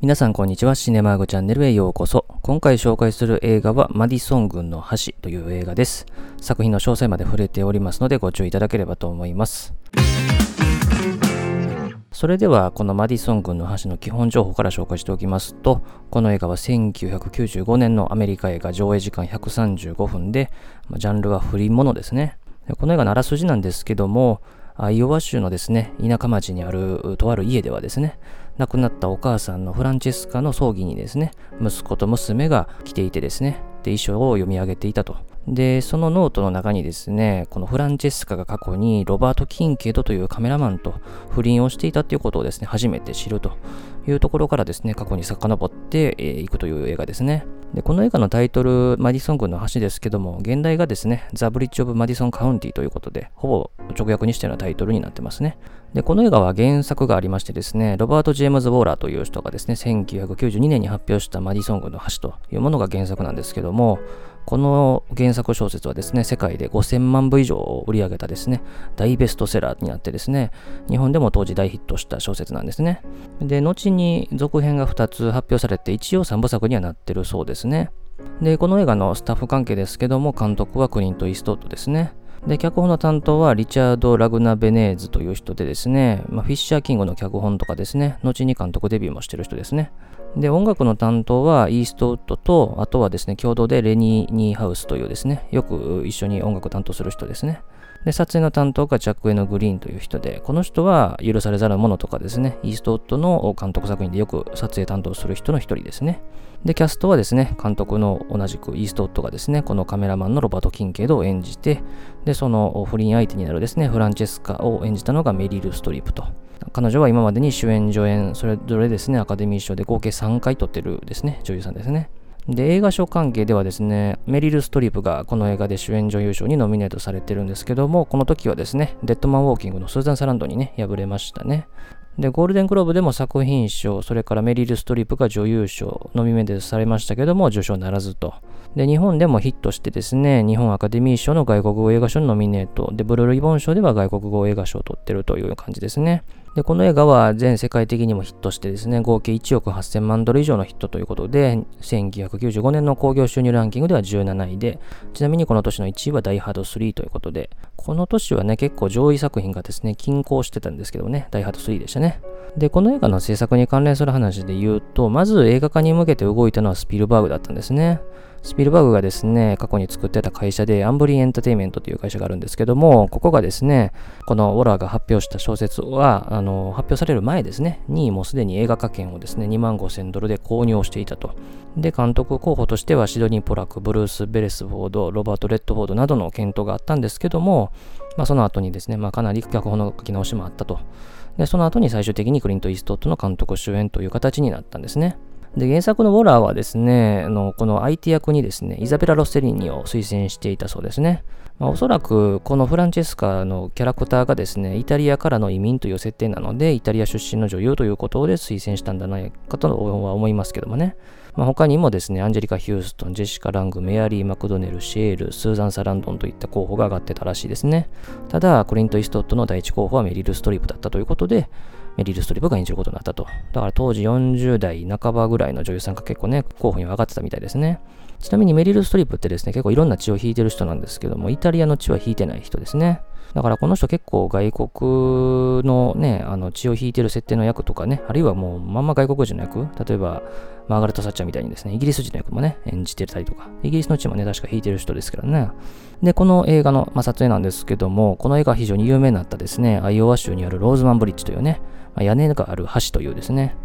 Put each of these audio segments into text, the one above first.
皆さんこんにちは。シネマーグチャンネルへようこそ。今回紹介する映画はマディソン軍の橋という映画です。作品の詳細まで触れておりますのでご注意いただければと思います。それではこのマディソン軍の橋の基本情報から紹介しておきますと、この映画は1995年のアメリカ映画上映時間135分で、ジャンルは不倫ものですね。この映画のあらすじなんですけども、アイオワ州のですね、田舎町にあるとある家ではですね、亡くなったお母さんのフランチェスカの葬儀にですね、息子と娘が来ていてですね、で、遺書を読み上げていたと。で、そのノートの中にですね、このフランチェスカが過去にロバート・キンケイドというカメラマンと不倫をしていたということをですね、初めて知るというところからですね、過去に遡ってい、えー、くという映画ですね。で、この映画のタイトル、マディソン郡の橋ですけども、原題がですね、 The Bridge of Madison County ということで、ほぼ直訳にしてのタイトルになってますね。で、この映画は原作がありましてですね、ロバート・ジェームズ・ウォーラーという人がですね、1992年に発表したマディソン軍の橋というものが原作なんですけども、この原作小説はですね、世界で5000万部以上を売り上げたですね、大ベストセラーになってですね、日本でも当時大ヒットした小説なんですね。で、後に続編が2つ発表されて、一応3部作にはなってるそうですね。で、この映画のスタッフ関係ですけども、監督はクリント・イーストウッドですね。で、脚本の担当はリチャード・ラグナ・ベネーズという人でですね、まあ、フィッシャー・キングの脚本とかですね、後に監督デビューもしてる人ですね。で、音楽の担当はイーストウッドと、あとはですね、共同でレニー・ニーハウスというですね、よく一緒に音楽担当する人ですね。で、撮影の担当がジャック・エノ・グリーンという人で、この人は許されざるものとかですね、イーストウッドの監督作品でよく撮影担当する人の一人ですね。で、キャストはですね、監督の同じくイーストウッドがですね、このカメラマンのロバート・キンケイドを演じて、で、その不倫相手になるですね、フランチェスカを演じたのがメリル・ストリップと。彼女は今までに主演、助演、それぞれですね、アカデミー賞で合計3回取ってるですね、女優さんですね。で、映画賞関係ではですね、メリル・ストリープがこの映画で主演女優賞にノミネートされてるんですけども、この時はですね、デッドマン・ウォーキングのスーザン・サランドにね、敗れましたね。で、ゴールデングローブでも作品賞、それからメリル・ストリップが女優賞、ノミネートされましたけども、受賞ならずと。で、日本でもヒットしてですね、日本アカデミー賞の外国語映画賞のノミネート、で、ブルーリボン賞では外国語映画賞を取ってるという感じですね。で、この映画は全世界的にもヒットしてですね、合計1億8000万ドル以上のヒットということで、1995年の興行収入ランキングでは17位で、ちなみにこの年の1位はダイハード3ということで、この年はね、結構上位作品がですね、均衡してたんですけどね、ダイハード3でしたね。で、この映画の制作に関連する話で言うと、まず映画化に向けて動いたのはスピルバーグだったんですね。スピルバーグがですね、過去に作ってた会社で、アンブリンエンターテイメントという会社があるんですけども、ここがですね、このウォラーが発表した小説は、あの、発表される前ですね、にもうすでに映画化権をですね、2万5千ドルで購入をしていたと。で、監督候補としては、シドニー・ポラック、ブルース・ベレスフォード、ロバート・レッドフォードなどの検討があったんですけども、まあ、その後にですね、まあ、かなり脚本の書き直しもあったと。で、その後に最終的にクリント・イーストウッドの監督主演という形になったんですね。で、原作のウォラーはですね、あのこの相手役にですね、イザベラ・ロッセリーニを推薦していたそうですね。まあ、おそらくこのフランチェスカのキャラクターがですね、イタリアからの移民という設定なので、イタリア出身の女優ということで推薦したんじゃないかとは思いますけどもね。まあ、他にもですね、アンジェリカ・ヒューストン、ジェシカ・ラング、メアリー・マクドネル、シェール、スーザン・サランドンといった候補が上がってたらしいですね。ただ、クリント・イストットの第一候補はメリル・ストリップだったということで、メリル・ストリップが演じることになったと。だから当時40代半ばぐらいの女優さんが結構ね、候補に上がってたみたいですね。ちなみにメリル・ストリップってですね、結構いろんな血を引いてる人なんですけども、イタリアの血は引いてない人ですね。だからこの人結構外国のね、あの血を引いてる設定の役とかね、あるいはもうまんま外国人の役、例えばマーガレット・サッチャーみたいにですね、イギリス人の役もね、演じてたりとか、イギリスの血もね、確か引いてる人ですからね。で、この映画の、まあ、撮影なんですけども、この映画非常に有名になったですね、アイオワ州にあるローズマンブリッジというね、まあ、屋根がある橋というですね、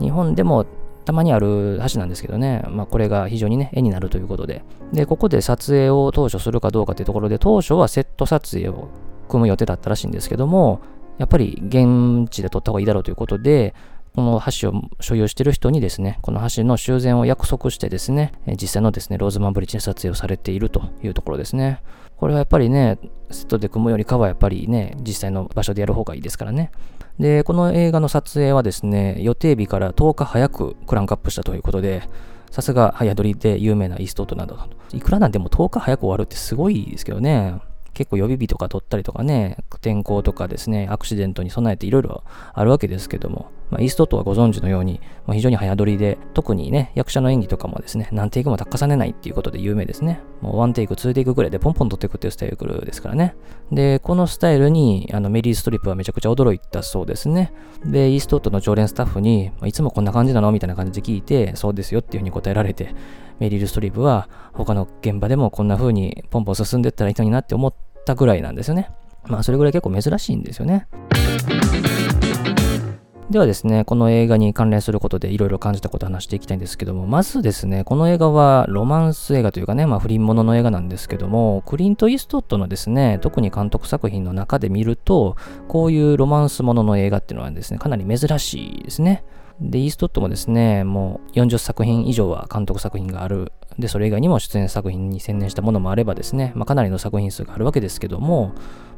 日本でもたまにある橋なんですけどね、まあ、これが非常にね、絵になるということで、で、ここで撮影を当初するかどうかというところで、当初はセット撮影を組む予定だったらしいんですけども、やっぱり現地で撮った方がいいだろうということで、この橋を所有している人にですね、この橋の修繕を約束してですね、実際のですね、ローズマンブリッジで撮影をされているというところですね。これはやっぱりね、セットで組むよりかはやっぱりね、実際の場所でやる方がいいですからね。で、この映画の撮影はですね、予定日から10日早くクランクアップしたということで、さすが早撮りで有名なイーストウッドだなと、いくらなんでも10日早く終わるってすごいですけどね。結構予備日とか取ったりとかね、天候とかですね、アクシデントに備えていろいろあるわけですけども、まあ、イーストウッドはご存知のように、まあ、非常に早撮りで、特にね、役者の演技とかもですね、何テイクも重ねないっていうことで有名ですね。もうワンテイク、ツーテイクぐらいでポンポン取っていくっていうスタイルですからね。で、このスタイルに、あの、メリー・ストリップはめちゃくちゃ驚いたそうですね。で、イーストウッドの常連スタッフに、いつもこんな感じなのみたいな感じで聞いて、そうですよっていうふうに答えられて、メリル・ストリップは他の現場でもこんな風にポンポン進んでったらいいのになって思ったぐらいなんですよね。まあそれぐらい結構珍しいんですよね。ではですね、この映画に関連することでいろいろ感じたことを話していきたいんですけども、まずですね、この映画はロマンス映画というかね、まあ不倫ものの映画なんですけども、クリント・イーストッドのですね、特に監督作品の中で見ると、こういうロマンスものの映画っていうのはですね、かなり珍しいですね。で、イーストッドもですね、もう40作品以上は監督作品がある。で、それ以外にも出演作品に専念したものもあればですね、まあ、かなりの作品数があるわけですけども、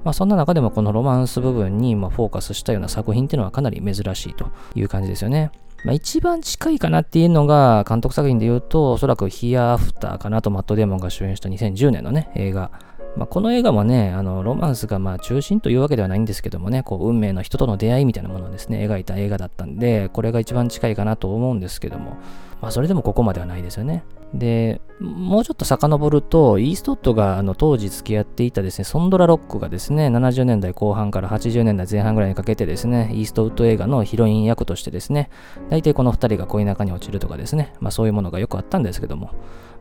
まあ、そんな中でもこのロマンス部分にまフォーカスしたような作品っていうのはかなり珍しいという感じですよね。まあ、一番近いかなっていうのが監督作品で言うと、おそらくヒアアフターかなとマット・デーモンが主演した2010年のね、映画。まあ、この映画もね、あの、ロマンスがまあ中心というわけではないんですけどもね、こう、運命の人との出会いみたいなものをですね、描いた映画だったんで、これが一番近いかなと思うんですけども、まあ、それでもここまではないですよね。で、もうちょっと遡ると、イーストウッドがあの当時付き合っていたですね、ソンドラ・ロックがですね、70年代後半から80年代前半ぐらいにかけてですね、イーストウッド映画のヒロイン役としてですね、大体この2人が恋仲に落ちるとかですね、まあそういうものがよくあったんですけども、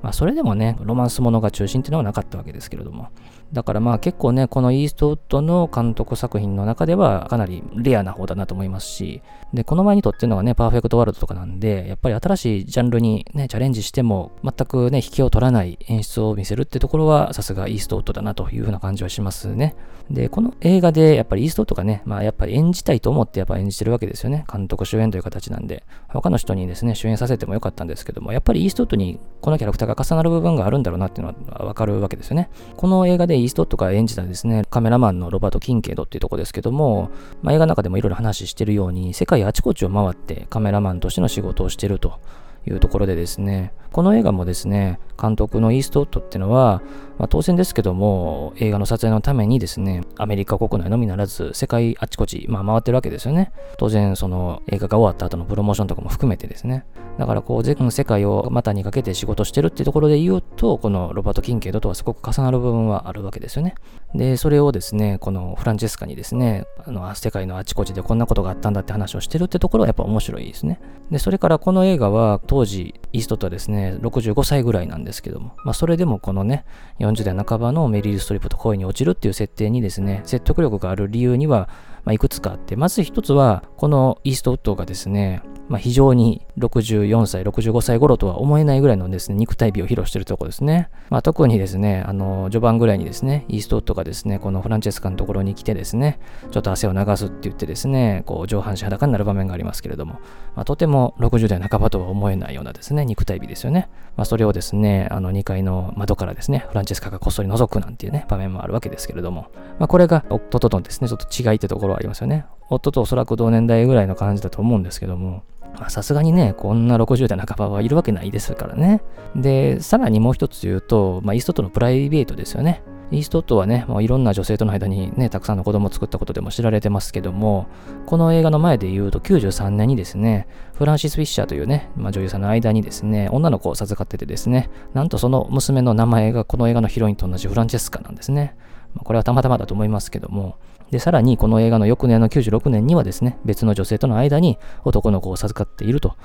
まあそれでもね、ロマンスものが中心っていうのはなかったわけですけれども、だからまあ結構ね、このイーストウッドの監督作品の中ではかなりレアな方だなと思いますし、で、この前に撮ってるのがね、パーフェクトワールドとかなんで、やっぱり新しいジャンルにね、チャレンジしても全くね、引きを取らない演出を見せるってところはさすがイーストウッドだなというふうな感じはしますね。で、この映画でやっぱりイーストウッドがね、まあやっぱり演じたいと思ってやっぱ演じてるわけですよね。監督主演という形なんで、他の人にですね、主演させてもよかったんですけども、やっぱりイーストウッドにこのキャラクターが重なる部分があるんだろうなっていうのはわかるわけですよね。この映画でイーストウッドが演じたですね、カメラマンのロバート・キンケイドっていうとこですけども、まあ、映画の中でもいろいろ話してるように、世界あちこちを回ってカメラマンとしての仕事をしてると。いうところでですね、この映画もですね、監督のイーストウッドっていうのは、まあ、当然ですけども、映画の撮影のためにですね、アメリカ国内のみならず、世界あちこち、まあ、回ってるわけですよね。当然、その映画が終わった後のプロモーションとかも含めてですね。だから、こう、全世界を股にかけて仕事してるっていうところで言うと、このロバート・キンケイドとはすごく重なる部分はあるわけですよね。で、それをですね、このフランチェスカにですね、あの、世界のあちこちでこんなことがあったんだって話をしてるってところはやっぱ面白いですね。で、それからこの映画は当時、イーストとはですね、65歳ぐらいなんですけども、まあ、それでもこのね、40代半ばのメリル・ストリップと恋に落ちるっていう設定にですね、説得力がある理由には、まあ、いくつかあって、まず一つは、このイーストウッドがですね、まあ、非常に64歳、65歳頃とは思えないぐらいのですね、肉体美を披露しているところですね。まあ、特にですね、あの、序盤ぐらいにですね、イーストウッドがですね、このフランチェスカのところに来てですね、ちょっと汗を流すって言ってですね、こう、上半身裸になる場面がありますけれども、まあ、とても60代半ばとは思えないようなですね、肉体美ですよね。まあ、それをですね、あの、2階の窓からですね、フランチェスカがこっそり覗くなんていうね、場面もあるわけですけれども、まあ、これが夫とのですね、ちょっと違いってところはありますよね。夫とおそらく同年代ぐらいの感じだと思うんですけども、さすがにね、こんな60代半ばはいるわけないですからね。で、さらにもう一つ言うと、まあ、イーストとのプライベートですよね。イーストウッドはね、もういろんな女性との間にね、たくさんの子供を作ったことでも知られてますけども、この映画の前で言うと93年にですね、フランシス・フィッシャーというね、まあ、女優さんの間にですね、女の子を授かっててですね、なんとその娘の名前がこの映画のヒロインと同じフランチェスカなんですね。まあ、これはたまたまだと思いますけども、で、さらにこの映画の翌年の96年にはですね、別の女性との間に男の子を授かっていると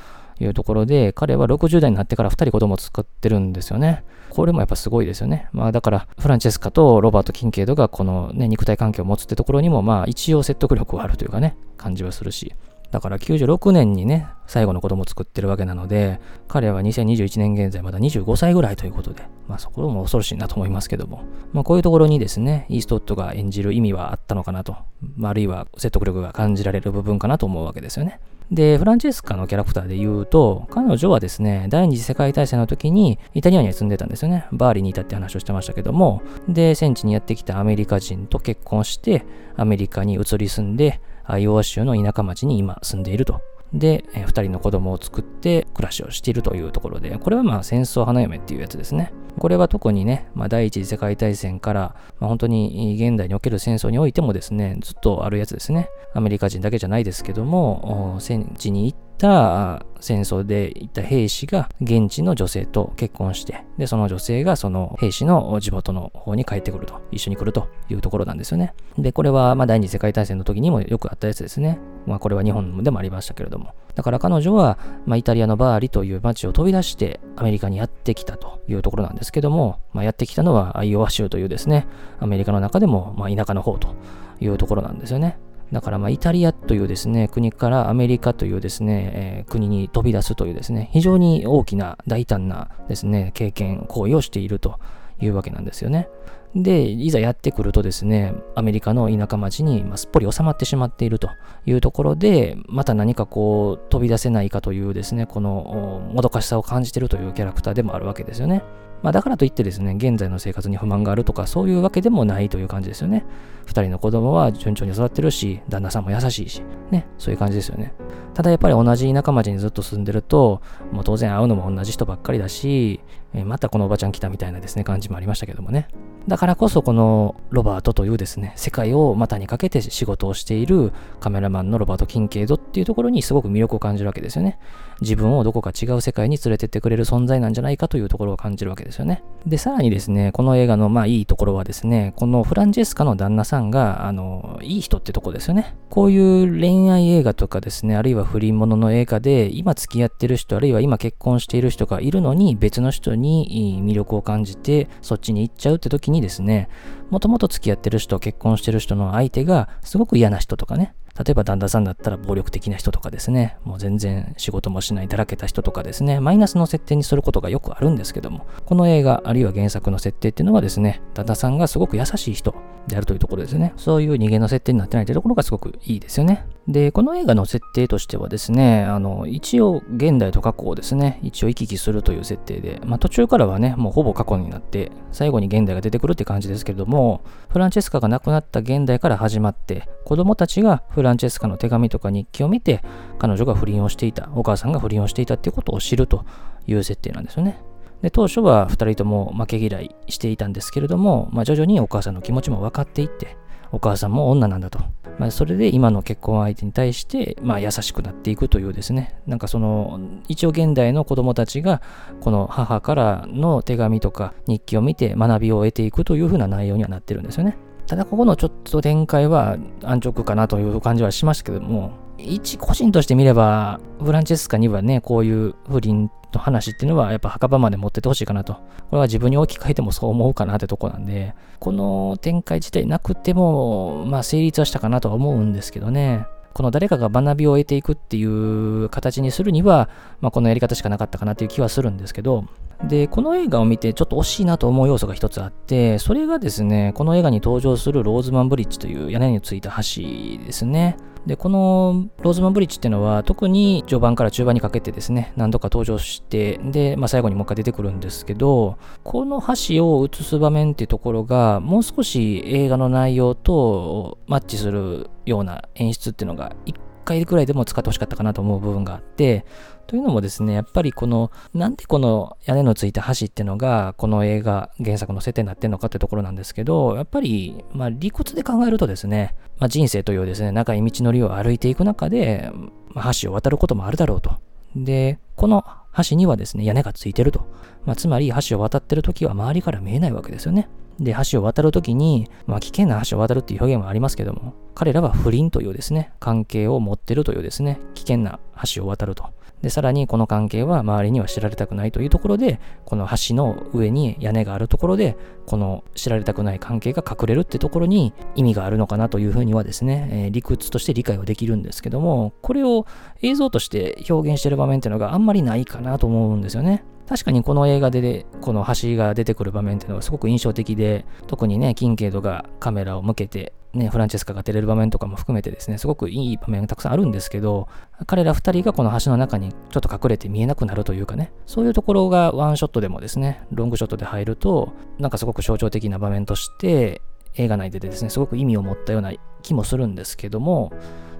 いうところで、彼は60代になってから2人子供を作ってるんですよね。これもやっぱすごいですよね。まあだから、フランチェスカとロバート・キンケイドがこのね、肉体関係を持つってところにも、まあ一応説得力はあるというかね、感じはするし。だから96年にね、最後の子供を作ってるわけなので、彼は2021年現在まだ25歳ぐらいということで、まあそこも恐ろしいなと思いますけども、まあこういうところにですね、イーストウッドが演じる意味はあったのかなと、あ、あるいは説得力が感じられる部分かなと思うわけですよね。で、フランチェスカのキャラクターで言うと、彼女はですね、第二次世界大戦の時にイタリアに住んでたんですよね。バーリにいたって話をしてましたけども、で、戦地にやってきたアメリカ人と結婚して、アメリカに移り住んで、アイオワ州の田舎町に今住んでいるとで、え、2人の子供を作って暮らしをしているというところで、これはまあ戦争花嫁っていうやつですね。これは特にね、まあ、第一次世界大戦から、まあ、本当に現代における戦争においてもですね、ずっとあるやつですね。アメリカ人だけじゃないですけども、戦地に行ってた戦争で行った兵士が現地の女性と結婚して、で、その女性がその兵士の地元の方に帰ってくると、一緒に来るというところなんですよね。で、これはまあ第二次世界大戦の時にもよくあったやつですね。まあこれは日本でもありましたけれども。だから彼女は、まあ、イタリアのバーリという街を飛び出してアメリカにやってきたというところなんですけども、まあ、やってきたのはアイオワ州というですね、アメリカの中でもまあ田舎の方というところなんですよね。だからまあイタリアというですね、国からアメリカというですね、えー、国に飛び出すというですね、非常に大きな大胆なですね、経験、行為をしているというわけなんですよね。で、いざやってくるとですね、アメリカの田舎町に、ま、すっぽり収まってしまっているというところで、また何かこう飛び出せないかというですね、このもどかしさを感じているというキャラクターでもあるわけですよね。まあ、だからといってですね、現在の生活に不満があるとか、そういうわけでもないという感じですよね。二人の子供は順調に育ってるし、旦那さんも優しいし、ね、そういう感じですよね。ただやっぱり同じ田舎町にずっと住んでると、もう当然会うのも同じ人ばっかりだし、えまたこのおばちゃん来たみたいなですね、感じもありましたけどもね。だからこそこのロバートというですね、世界を股にかけて仕事をしているカメラマンのロバート・キンケイドっていうところにすごく魅力を感じるわけですよね。自分をどこか違う世界に連れてってくれる存在なんじゃないかというところを感じるわけですよね。で、さらにですね、この映画のまあいいところはですね、このフランチェスカの旦那さんが、あの、いい人ってとこですよね。こういう恋愛映画とかですね、あるいは不倫ものの映画で、今付き合ってる人、あるいは今結婚している人がいるのに、別の人にに魅力を感じて、そっちに行っちゃうって時にですね、もともと付き合ってる人、結婚してる人の相手が、すごく嫌な人とかね、例えば旦那さんだったら暴力的な人とかですね、もう全然仕事もしないだらけた人とかですね、マイナスの設定にすることがよくあるんですけども、この映画、あるいは原作の設定っていうのはですね、旦那さんがすごく優しい人であるというところですね。そういう逃げの設定になってないというところがすごくいいですよね。で、この映画の設定としてはですね、あの、一応現代と過去をですね、一応行き来するという設定で、まあ途中からはね、もうほぼ過去になって、最後に現代が出てくるって感じですけれども、フランチェスカが亡くなった現代から始まって、子供たちがフランランチェスカの手紙とか日記を見て、彼女が不倫をしていた、お母さんが不倫をしていたっていうことを知るという設定なんですよね。で当初は2人とも負け嫌いしていたんですけれども、まあ、徐々にお母さんの気持ちも分かっていって、お母さんも女なんだと。まあ、それで今の結婚相手に対して、まあ、優しくなっていくというですね、なんかその、一応現代の子供たちが、この母からの手紙とか日記を見て学びを得ていくというふうな内容にはなってるんですよね。ただここのちょっと展開は安直かなという感じはしましたけども、一個人として見れば、フランチェスカにはね、こういう不倫の話っていうのはやっぱ墓場まで持ってってほしいかなと。これは自分に置き換えてもそう思うかなってとこなんで、この展開自体なくても、まあ成立はしたかなとは思うんですけどね。この誰かが学びを得ていくっていう形にするには、まあ、このやり方しかなかったかなっていう気はするんですけど、で、この映画を見てちょっと惜しいなと思う要素が一つあって、それがですね、この映画に登場するローズマンブリッジという屋根についた橋ですね。で、このローズマンブリッジっていうのは特に序盤から中盤にかけてですね、何度か登場して、で、まあ、最後にもう一回出てくるんですけど、この橋を映す場面っていうところが、もう少し映画の内容とマッチするような演出っていうのが、一回くらいでも使ってほしかったかなと思う部分があって、というのもですね、やっぱりこの、なんでこの屋根のついた橋ってのが、この映画、原作の設定になってるのかってところなんですけど、やっぱり、まあ理屈で考えるとですね、まあ人生というですね、長い道のりを歩いていく中で、まあ、橋を渡ることもあるだろうと。で、この橋にはですね、屋根がついてると。まあ、つまり橋を渡ってる時は周りから見えないわけですよね。で、橋を渡るときに、まあ、危険な橋を渡るっていう表現もありますけども、彼らは不倫というですね、関係を持ってるというですね、危険な橋を渡ると。で、さらにこの関係は周りには知られたくないというところで、この橋の上に屋根があるところで、この知られたくない関係が隠れるってところに意味があるのかなというふうにはですね、えー、理屈として理解はできるんですけども、これを映像として表現してる場面っていうのがあんまりないかなと思うんですよね。確かにこの映画で、この橋が出てくる場面っていうのはすごく印象的で、特にね、キンケイドがカメラを向けて、ね、フランチェスカが照れる場面とかも含めてですね、すごくいい場面がたくさんあるんですけど、彼ら二人がこの橋の中にちょっと隠れて見えなくなるというかね、そういうところがワンショットでもですね、ロングショットで入ると、なんかすごく象徴的な場面として映画内でですね、すごく意味を持ったような気もするんですけども、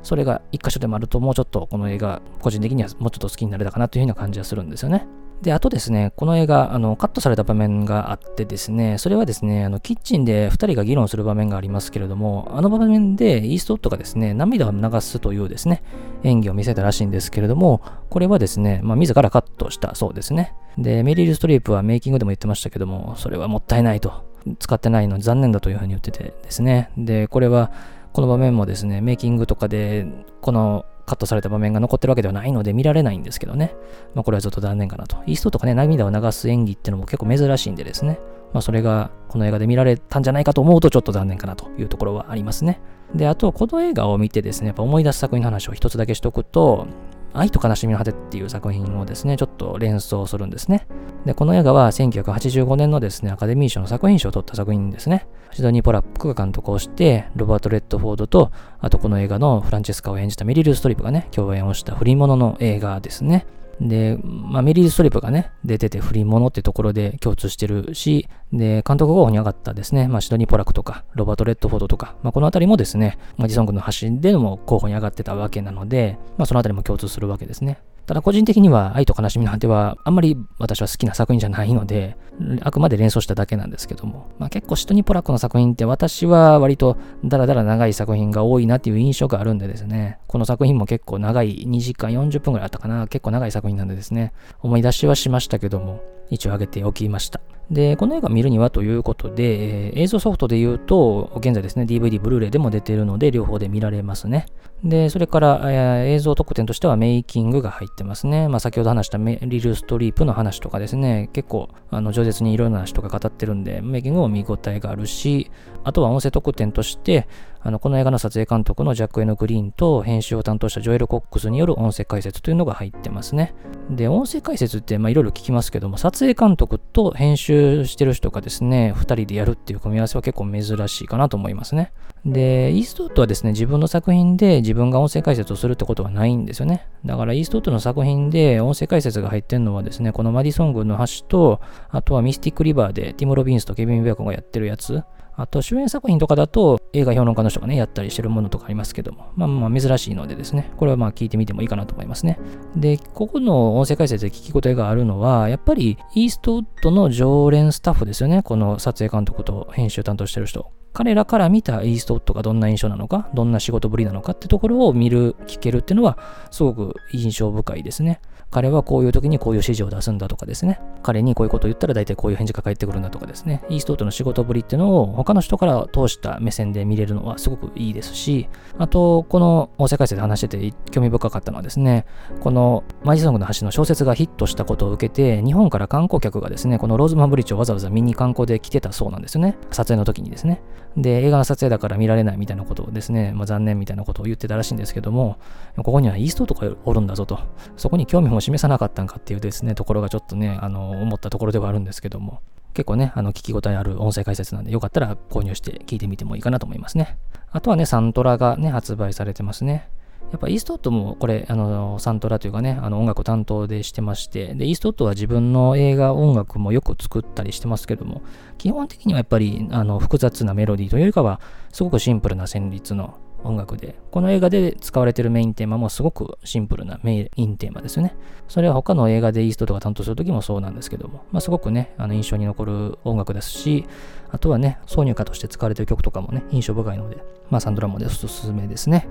それが一箇所でもあると、もうちょっとこの映画、個人的にはもうちょっと好きになれたかなというような感じはするんですよね。で、あとですね、この映画、あの、カットされた場面があってですね、それはですね、あの、キッチンで2人が議論する場面がありますけれども、あの場面でイーストウッドがですね、涙を流すというですね、演技を見せたらしいんですけれども、これはですね、まあ、自らカットしたそうですね。で、メリル・ストリープはメイキングでも言ってましたけども、それはもったいないと。使ってないのに残念だというふうに言っててですね。で、これは、この場面もですね、メイキングとかで、このカットされた場面が残ってるわけではないので見られないんですけどね。まあこれはずっと残念かなと。イーストとかね、涙を流す演技っていうのも結構珍しいんでですね。まあそれがこの映画で見られたんじゃないかと思うとちょっと残念かなというところはありますね。で、あとこの映画を見てですね、やっぱ思い出す作品の話を一つだけしとくと、愛と悲しみの果てっていう作品をですね、ちょっと連想するんですね。で、この映画は1985年のですね、アカデミー賞の作品賞を取った作品ですね。シドニー・ポラックが監督をして、ロバート・レッドフォードと、あとこの映画のフランチェスカを演じたメリル・ストリップがね、共演をした振り物の映画ですね。で、まあ、メリル・ストリップがね、出てて不倫者ってところで共通してるし、で、監督候補に上がったですね、まあ、シドニー・ポラクとか、ロバート・レッドフォードとか、まあ、このあたりもですね、マジソン君の橋でも候補に上がってたわけなので、まあ、そのあたりも共通するわけですね。ただ個人的には愛と悲しみの果てはあんまり私は好きな作品じゃないので、あくまで連想しただけなんですけども、まあ、結構シトニ・ポラックの作品って私は割とダラダラ長い作品が多いなっていう印象があるんでですね、この作品も結構長い2時間40分ぐらいあったかな、結構長い作品なんでですね、思い出しはしましたけども、一応挙げておきました。で、この映画見るにはということで、えー、映像ソフトで言うと、現在ですね、DVD、ブルーレイでも出ているので、両方で見られますね。で、それから、えー、映像特典としてはメイキングが入ってますね。まあ、先ほど話したメリル・ストリープの話とかですね、結構、あの、饒舌にいろいろな人が語ってるんで、メイキングも見応えがあるし、あとは音声特典として、あのこの映画の撮影監督のジャック・エノ・グリーンと編集を担当したジョエル・コックスによる音声解説というのが入ってますね。で、音声解説っていろいろ聞きますけども、撮影監督と編集してる人がですね、2人でやるっていう組み合わせは結構珍しいかなと思いますね。で、イーストウッドはですね、自分の作品で自分が音声解説をするってことはないんですよね。だからイーストウッドの作品で音声解説が入ってるのはですね、このマディソン軍の橋と、あとはミスティック・リバーでティム・ロビンスとケビン・ベアコンがやってるやつ、あと主演作品とかだと映画評論家の人がね、やったりしてるものとかありますけども、まあまあ珍しいのでですね、これはまあ聞いてみてもいいかなと思いますね。で、ここの音声解説で聞き応えがあるのは、やっぱりイーストウッドの常連スタッフですよね、この撮影監督と編集担当してる人。彼らから見たイーストウッドがどんな印象なのか、どんな仕事ぶりなのかってところを見る、聞けるっていうのは、すごく印象深いですね。彼はこういう時にこういう指示を出すんだとかですね。彼にこういうことを言ったら大体こういう返事が返ってくるんだとかですね。イーストウッドの仕事ぶりっていうのを他の人から通した目線で見れるのはすごくいいですし、あと、この音声解説で話してて興味深かったのはですね、このマジソングの橋の小説がヒットしたことを受けて、日本から観光客がですね、このローズマンブリッジをわざわざ見に観光で来てたそうなんですよね。撮影の時にですね。で、映画の撮影だから見られないみたいなことをですね、まあ、残念みたいなことを言ってたらしいんですけども、ここにはイーストとかおるんだぞと、そこに興味も示さなかったんかっていうですね、ところがちょっとね、あの、思ったところではあるんですけども、結構ね、あの、聞き応えある音声解説なんで、よかったら購入して聞いてみてもいいかなと思いますね。あとはね、サントラがね、発売されてますね。やっぱイーストウッドもこれ、あの、サントラというかね、あの音楽を担当でしてまして、で、イーストウッドは自分の映画音楽もよく作ったりしてますけども、基本的にはやっぱり、あの、複雑なメロディーというよりかは、すごくシンプルな旋律の音楽で、この映画で使われているメインテーマもすごくシンプルなメインテーマですよね。それは他の映画でイーストとか担当するときもそうなんですけども、まあ、すごくね、あの印象に残る音楽ですし、あとはね、挿入歌として使われている曲とかもね、印象深いので、まあサンドラもでおすすめですね。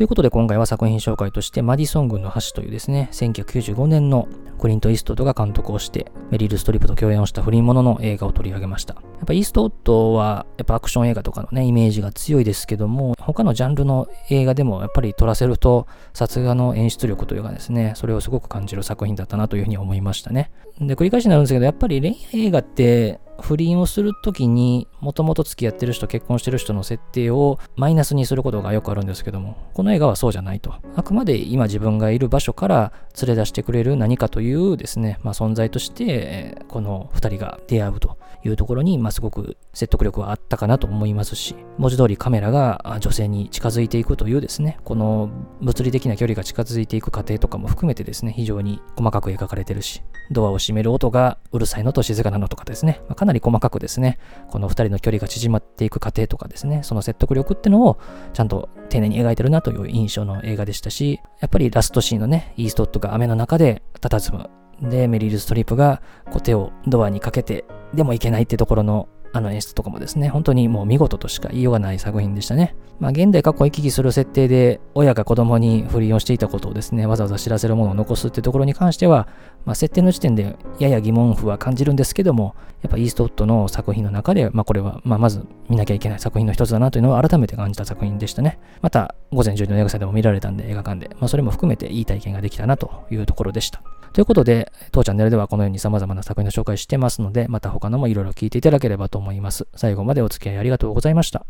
ということで今回は作品紹介としてマディソン軍の橋というですね、1995年のクリント・イーストウッドが監督をしてメリル・ストリップと共演をした不倫者の映画を取り上げました。やっぱイーストウッドはやっぱアクション映画とかのね、イメージが強いですけども、他のジャンルの映画でもやっぱり撮らせると、さすがの演出力というかですね、それをすごく感じる作品だったなというふうに思いましたね。で、繰り返しになるんですけど、やっぱり恋愛映画って不倫をするときに、もともと付き合ってる人、結婚してる人の設定をマイナスにすることがよくあるんですけども、この映画はそうじゃないと。あくまで今自分がいる場所から連れ出してくれる何かというですね、まあ、存在として、この2人が出会うというところに、まあ、すごく説得力はあったかなと思いますし、文字通りカメラが女性に近づいていくというですね、この物理的な距離が近づいていく過程とかも含めてですね、非常に細かく描かれてるし、ドアを閉める音がうるさいのと静かなのとかですね、まあ、かなり細かくですね、この2人の距離が縮まっていく過程とかですね、その説得力ってのをちゃんと丁寧に描いてるなという印象の映画でしたし、やっぱりラストシーンのね、イーストッドが雨の中で佇む。で、メリル・ストリップがこう手をドアにかけて、でもいけないってところのあの演出とかもですね、本当にもう見事としか言いようがない作品でしたね。まあ、現代過去行き来する設定で、親が子供に不倫をしていたことをですね、わざわざ知らせるものを残すってところに関しては、まあ、設定の時点でやや疑問符は感じるんですけども、やっぱイーストウッドの作品の中で、まあ、これは、まあ、まず見なきゃいけない作品の一つだなというのを改めて感じた作品でしたね。また、午前10時の映画祭でも見られたんで、映画館で、まあ、それも含めていい体験ができたなというところでした。ということで、当チャンネルではこのように様々な作品の紹介してますので、また他のもいろいろ聞いていただければと思います。最後までお付き合いありがとうございました。